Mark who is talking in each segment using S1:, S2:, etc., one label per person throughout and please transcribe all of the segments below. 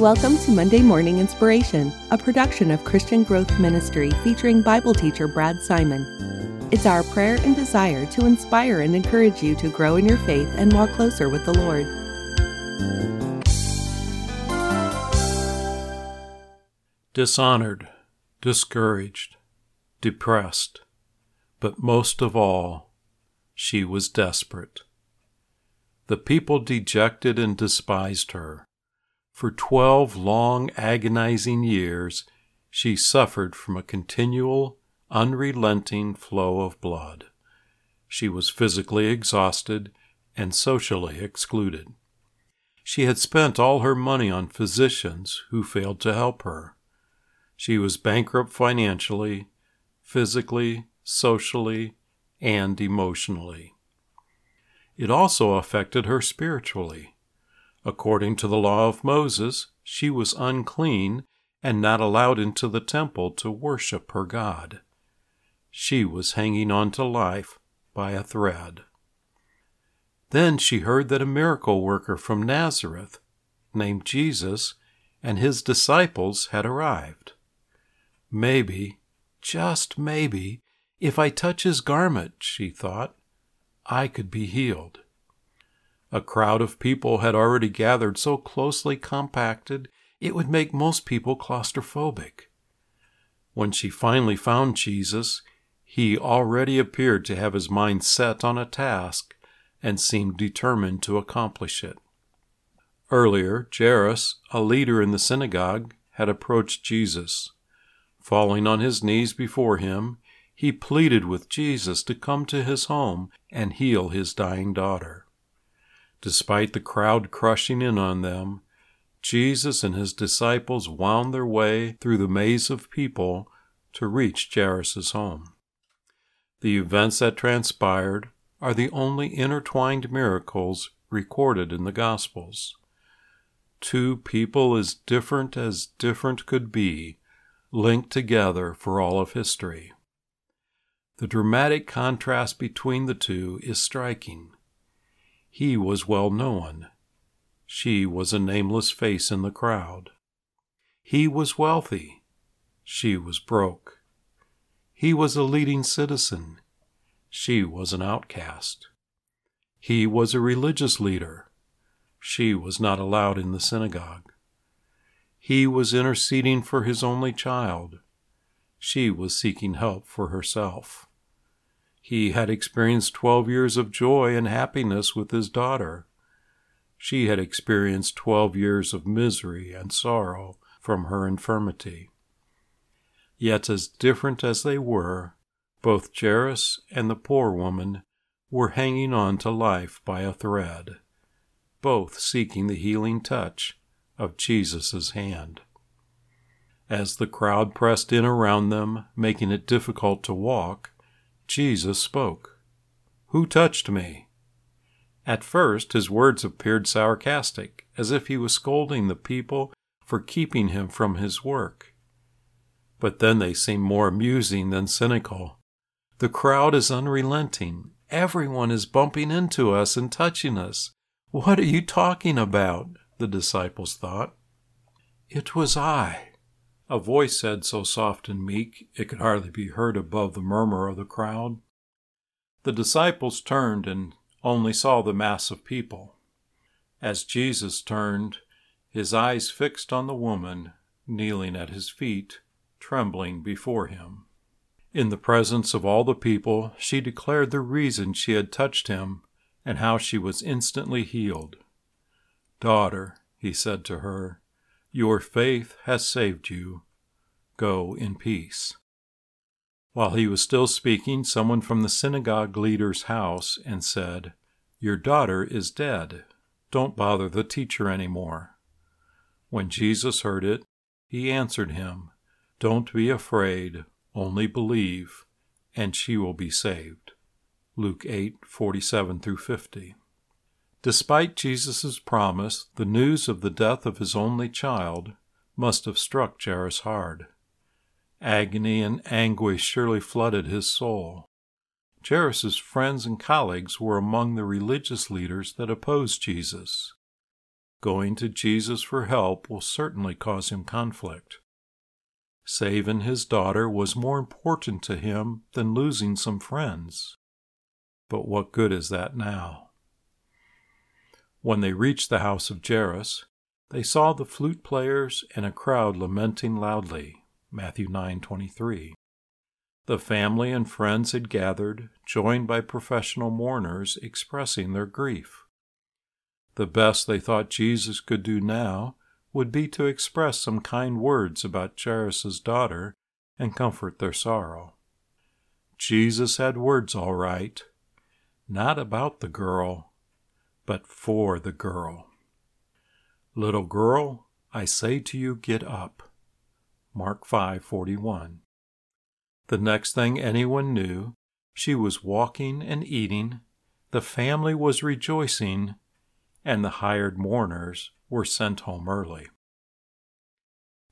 S1: Welcome to Monday Morning Inspiration, a production of Christian Growth Ministry featuring Bible teacher Brad Simon. It's our prayer and desire to inspire and encourage you to grow in your faith and walk closer with the Lord.
S2: Dishonored, discouraged, depressed, but most of all, she was desperate. The people dejected and despised her. For twelve long, agonizing years, she suffered from a continual, unrelenting flow of blood. She was physically exhausted and socially excluded. She had spent all her money on physicians who failed to help her. She was bankrupt financially, physically, socially, and emotionally. It also affected her spiritually. According to the law of Moses, she was unclean and not allowed into the temple to worship her God. She was hanging on to life by a thread. Then she heard that a miracle worker from Nazareth, named Jesus, and his disciples had arrived. Maybe, just maybe, if I touch his garment, she thought, I could be healed. A crowd of people had already gathered so closely compacted it would make most people claustrophobic. When she finally found Jesus, he already appeared to have his mind set on a task and seemed determined to accomplish it. Earlier, Jairus, a leader in the synagogue, had approached Jesus. Falling on his knees before him, he pleaded with Jesus to come to his home and heal his dying daughter. Despite the crowd crushing in on them, Jesus and his disciples wound their way through the maze of people to reach Jairus' home. The events that transpired are the only intertwined miracles recorded in the Gospels. Two people as different as different could be, linked together for all of history. The dramatic contrast between the two is striking. He was well known. She was a nameless face in the crowd. He was wealthy. She was broke. He was a leading citizen. She was an outcast. He was a religious leader. She was not allowed in the synagogue. He was interceding for his only child. She was seeking help for herself. He had experienced 12 years of joy and happiness with his daughter. She had experienced 12 years of misery and sorrow from her infirmity. Yet, as different as they were, both Jairus and the poor woman were hanging on to life by a thread, both seeking the healing touch of Jesus' hand. As the crowd pressed in around them, making it difficult to walk, Jesus spoke. Who touched me? At first, his words appeared sarcastic, as if he was scolding the people for keeping him from his work. But then they seemed more amusing than cynical. The crowd is unrelenting. Everyone is bumping into us and touching us. What are you talking about? The disciples thought. It was I, a voice said so soft and meek it could hardly be heard above the murmur of the crowd. The disciples turned and only saw the mass of people. As Jesus turned, his eyes fixed on the woman kneeling at his feet, trembling before him. In the presence of all the people, she declared the reason she had touched him and how she was instantly healed. Daughter, he said to her, your faith has saved you. Go in peace. While he was still speaking, someone from the synagogue leader's house and said, Your daughter is dead. Don't bother the teacher any more. When Jesus heard it, he answered him, Don't be afraid, only believe, and she will be saved. Luke 8:47 through 50. Despite Jesus' promise, the news of the death of his only child must have struck Jairus hard. Agony and anguish surely flooded his soul. Jairus' friends and colleagues were among the religious leaders that opposed Jesus. Going to Jesus for help will certainly cause him conflict. Saving his daughter was more important to him than losing some friends. But what good is that now? When they reached the house of Jairus, they saw the flute players and a crowd lamenting loudly. Matthew 9:23. The family and friends had gathered, joined by professional mourners expressing their grief. The best they thought Jesus could do now would be to express some kind words about Jairus's daughter and comfort their sorrow. Jesus had words all right, not about the girl, but for the girl. Little girl, I say to you, get up. Mark 5:41. The next thing anyone knew, she was walking and eating, the family was rejoicing, and the hired mourners were sent home early.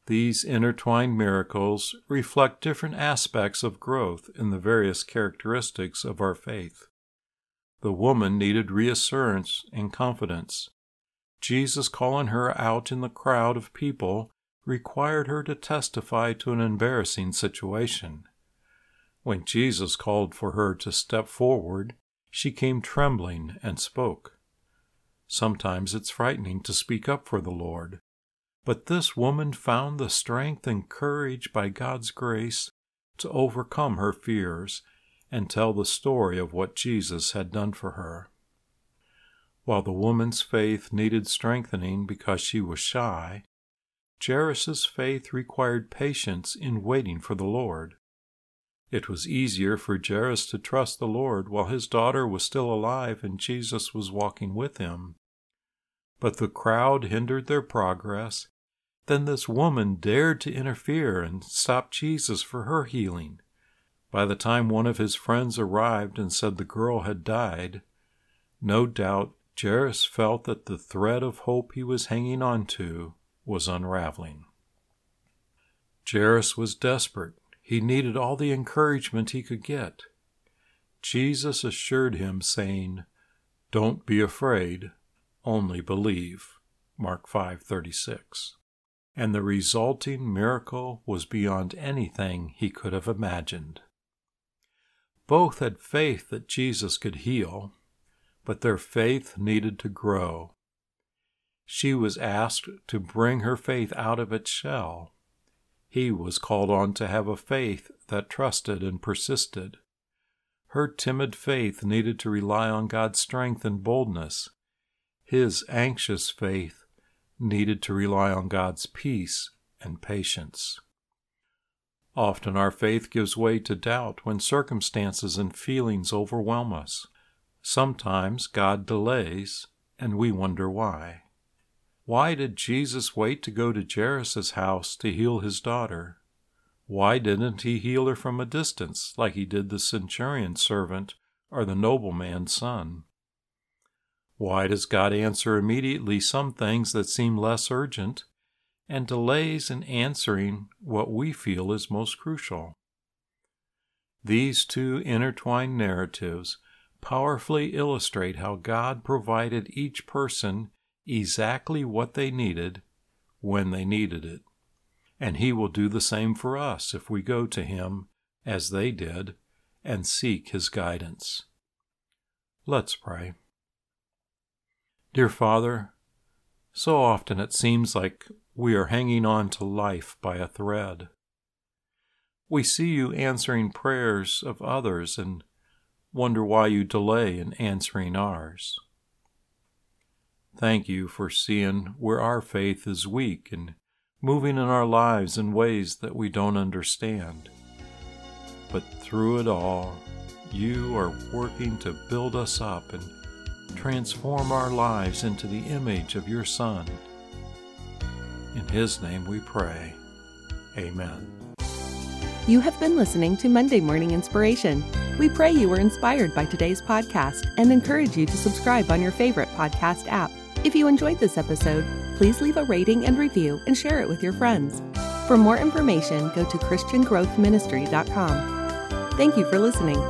S2: These intertwined miracles reflect different aspects of growth in the various characteristics of our faith. The woman needed reassurance and confidence. Jesus calling her out in the crowd of people required her to testify to an embarrassing situation. When Jesus called for her to step forward, she came trembling and spoke. Sometimes it's frightening to speak up for the Lord. But this woman found the strength and courage by God's grace to overcome her fears and tell the story of what Jesus had done for her. While the woman's faith needed strengthening because she was shy, Jairus' faith required patience in waiting for the Lord. It was easier for Jairus to trust the Lord while his daughter was still alive and Jesus was walking with him. But the crowd hindered their progress. Then this woman dared to interfere and stop Jesus for her healing. By the time one of his friends arrived and said the girl had died, no doubt Jairus felt that the thread of hope he was hanging on to was unraveling. Jairus was desperate he needed all the encouragement he could get. Jesus assured him, saying, Don't be afraid, only believe. Mark 5:36. And the resulting miracle was beyond anything he could have imagined. Both had faith that Jesus could heal, but their faith needed to grow. She was asked to bring her faith out of its shell he was called on to have a faith that trusted and persisted. Her timid faith needed to rely on God's strength and boldness. His anxious faith needed to rely on God's peace and patience. Often our faith gives way to doubt when circumstances and feelings overwhelm us. Sometimes God delays, and we wonder why. Why did Jesus wait to go to Jairus' house to heal his daughter? Why didn't he heal her from a distance, like he did the centurion's servant or the nobleman's son? Why does God answer immediately some things that seem less urgent and delays in answering what we feel is most crucial? These two intertwined narratives powerfully illustrate how God provided each person exactly what they needed when they needed it. And He will do the same for us if we go to Him, as they did, and seek His guidance. Let's pray. Dear Father, so often it seems like we are hanging on to life by a thread. We see you answering prayers of others and wonder why you delay in answering ours. Thank you for seeing where our faith is weak and moving in our lives in ways that we don't understand. But through it all, you are working to build us up and transform our lives into the image of your Son. In His name we pray. Amen.
S1: You have been listening to Monday Morning Inspiration. We pray you were inspired by today's podcast and encourage you to subscribe on your favorite podcast app. If you enjoyed this episode, please leave a rating and review and share it with your friends. For more information, go to ChristianGrowthMinistry.com. Thank you for listening.